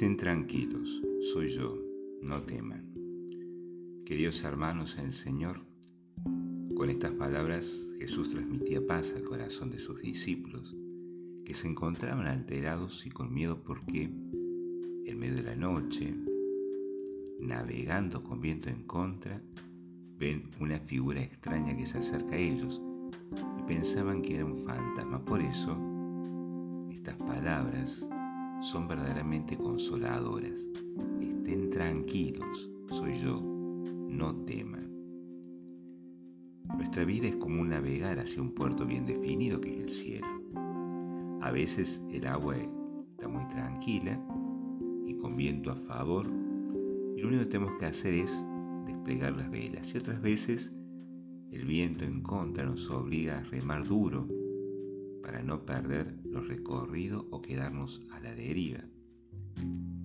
Estén tranquilos, soy yo, no teman. Queridos hermanos en el Señor, con estas palabras Jesús transmitía paz al corazón de sus discípulos, que se encontraban alterados y con miedo porque, en medio de la noche, navegando con viento en contra, ven una figura extraña que se acerca a ellos y pensaban que era un fantasma. Por eso, estas palabras son verdaderamente consoladoras. Estén tranquilos, soy yo, no teman. Nuestra vida es como un navegar hacia un puerto bien definido que es el cielo. A veces el agua está muy tranquila y con viento a favor y lo único que tenemos que hacer es desplegar las velas y otras veces el viento en contra nos obliga a remar duro para no perder los recorridos o quedarnos a la deriva.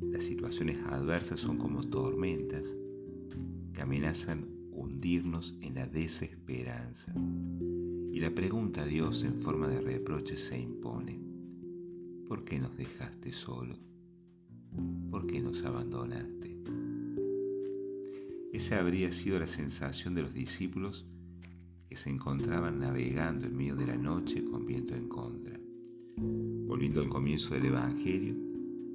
Las situaciones adversas son como tormentas que amenazan hundirnos en la desesperanza. Y la pregunta a Dios en forma de reproche se impone. ¿Por qué nos dejaste solo? ¿Por qué nos abandonaste? Esa habría sido la sensación de los discípulos se encontraban navegando en medio de la noche con viento en contra. Volviendo al comienzo del Evangelio,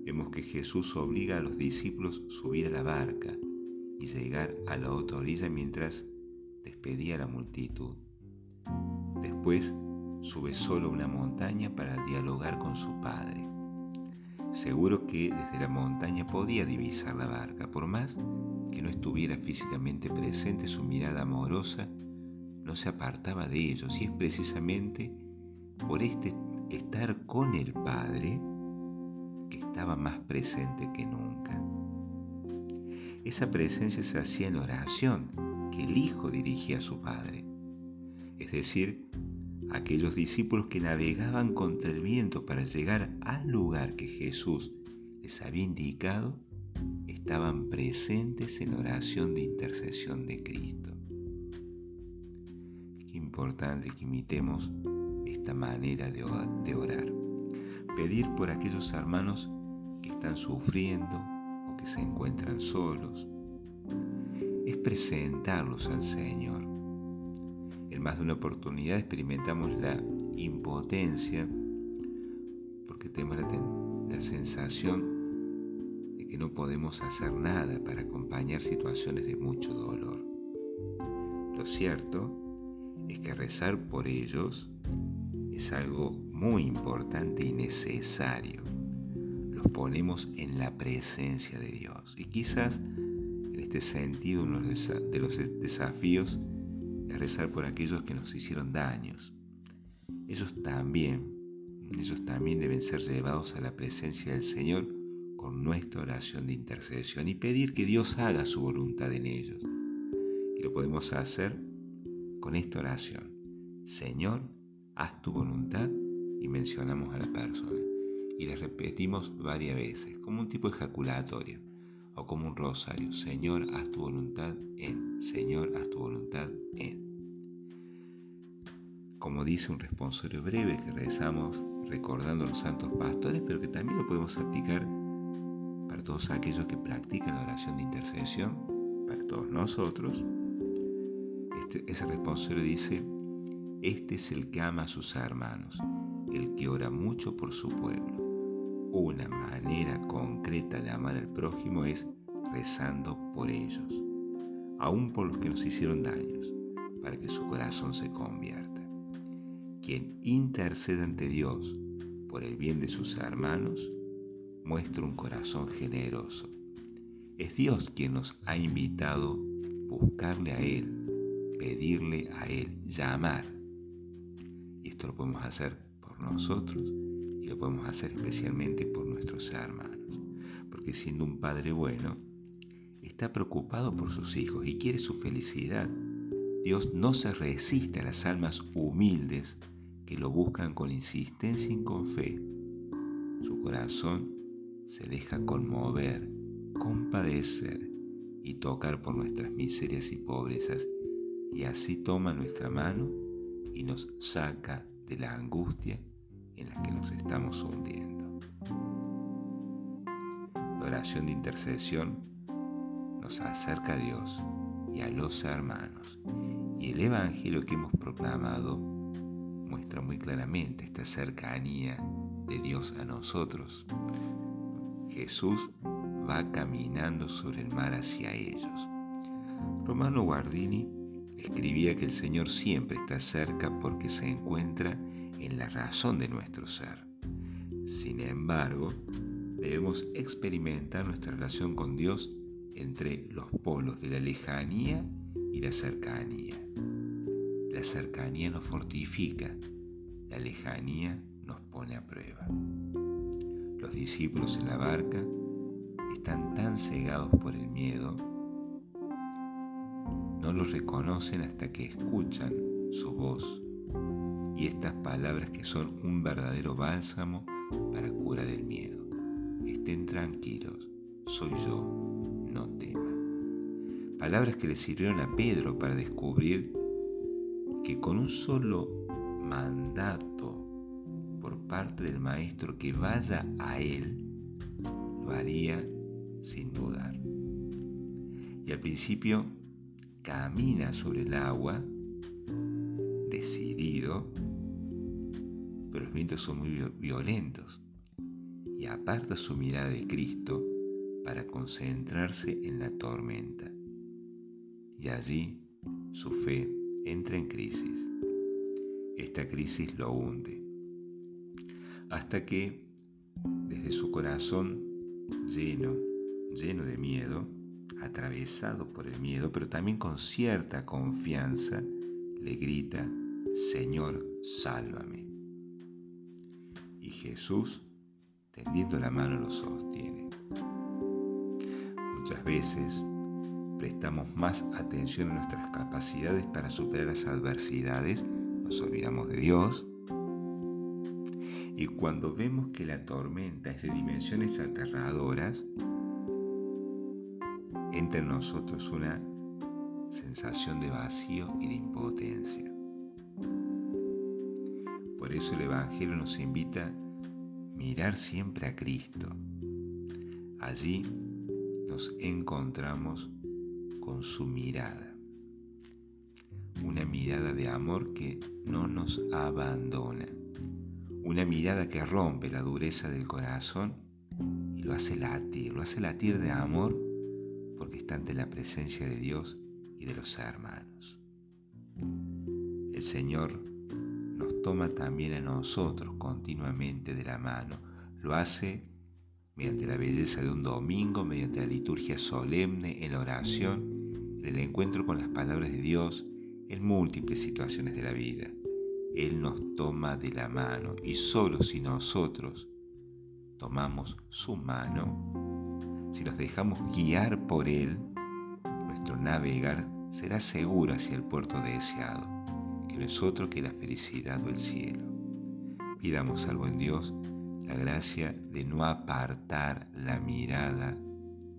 vemos que Jesús obliga a los discípulos a subir a la barca y llegar a la otra orilla mientras despedía a la multitud. Después sube solo a una montaña para dialogar con su Padre. Seguro que desde la montaña podía divisar la barca, por más que no estuviera físicamente presente su mirada amorosa no se apartaba de ellos y es precisamente por este estar con el Padre que estaba más presente que nunca. Esa presencia se hacía en oración que el Hijo dirigía a su Padre, es decir, aquellos discípulos que navegaban contra el viento para llegar al lugar que Jesús les había indicado, estaban presentes en oración de intercesión de Cristo importante que imitemos esta manera de orar. Pedir por aquellos hermanos que están sufriendo o que se encuentran solos. Es presentarlos al Señor. En más de una oportunidad experimentamos la impotencia porque tenemos la, la sensación de que no podemos hacer nada para acompañar situaciones de mucho dolor. Lo cierto es que rezar por ellos es algo muy importante y necesario. Los ponemos en la presencia de Dios. Y quizás en este sentido uno de los desafíos es rezar por aquellos que nos hicieron daños. Ellos también, ellos también deben ser llevados a la presencia del Señor con nuestra oración de intercesión y pedir que Dios haga su voluntad en ellos. Y lo podemos hacer con esta oración. Señor, haz tu voluntad y mencionamos a la persona. Y le repetimos varias veces, como un tipo ejaculatorio o como un rosario. Señor, haz tu voluntad en. Señor, haz tu voluntad en. Como dice un responsorio breve que rezamos recordando a los santos pastores, pero que también lo podemos aplicar para todos aquellos que practican la oración de intercesión, para todos nosotros, este, ese responsable dice, este es el que ama a sus hermanos, el que ora mucho por su pueblo. Una manera concreta de amar al prójimo es rezando por ellos, aún por los que nos hicieron daños, para que su corazón se convierta. Quien intercede ante Dios por el bien de sus hermanos, muestra un corazón generoso. Es Dios quien nos ha invitado a buscarle a Él pedirle a Él, llamar. Y esto lo podemos hacer por nosotros y lo podemos hacer especialmente por nuestros hermanos. Porque siendo un padre bueno, está preocupado por sus hijos y quiere su felicidad. Dios no se resiste a las almas humildes que lo buscan con insistencia y con fe. Su corazón se deja conmover, compadecer y tocar por nuestras miserias y pobrezas y así toma nuestra mano y nos saca de la angustia en la que nos estamos hundiendo. La oración de intercesión nos acerca a Dios y a los hermanos. Y el Evangelio que hemos proclamado muestra muy claramente esta cercanía de Dios a nosotros. Jesús va caminando sobre el mar hacia ellos. Romano Guardini escribía que el Señor siempre está cerca porque se encuentra en la razón de nuestro ser. Sin embargo, debemos experimentar nuestra relación con Dios entre los polos de la lejanía y la cercanía. La cercanía nos fortifica, la lejanía nos pone a prueba. Los discípulos en la barca están tan cegados por el miedo, no los reconocen hasta que escuchan su voz y estas palabras que son un verdadero bálsamo para curar el miedo. Estén tranquilos, soy yo, no tema. Palabras que le sirvieron a Pedro para descubrir que con un solo mandato por parte del Maestro que vaya a él, lo haría sin dudar. Y al principio camina sobre el agua, decidido, pero los vientos son muy violentos y aparta su mirada de Cristo para concentrarse en la tormenta. Y allí su fe entra en crisis. Esta crisis lo hunde. Hasta que, desde su corazón lleno, lleno de miedo, atravesado por el miedo, pero también con cierta confianza, le grita, Señor, sálvame. Y Jesús, tendiendo la mano, lo sostiene. Muchas veces prestamos más atención a nuestras capacidades para superar las adversidades, nos olvidamos de Dios. Y cuando vemos que la tormenta es de dimensiones aterradoras, entra en nosotros una sensación de vacío y de impotencia. Por eso el Evangelio nos invita a mirar siempre a Cristo. Allí nos encontramos con su mirada. Una mirada de amor que no nos abandona. Una mirada que rompe la dureza del corazón y lo hace latir, lo hace latir de amor porque está ante la presencia de Dios y de los hermanos. El Señor nos toma también a nosotros continuamente de la mano. Lo hace mediante la belleza de un domingo, mediante la liturgia solemne, en la oración, en el encuentro con las palabras de Dios, en múltiples situaciones de la vida. Él nos toma de la mano y solo si nosotros tomamos su mano, si nos dejamos guiar por Él, nuestro navegar será seguro hacia el puerto deseado, que no es otro que la felicidad o el cielo. Pidamos al buen Dios la gracia de no apartar la mirada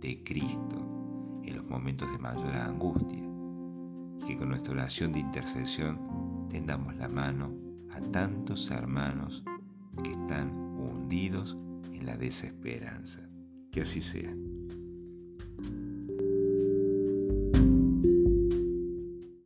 de Cristo en los momentos de mayor angustia y que con nuestra oración de intercesión tendamos la mano a tantos hermanos que están hundidos en la desesperanza. Que así sea.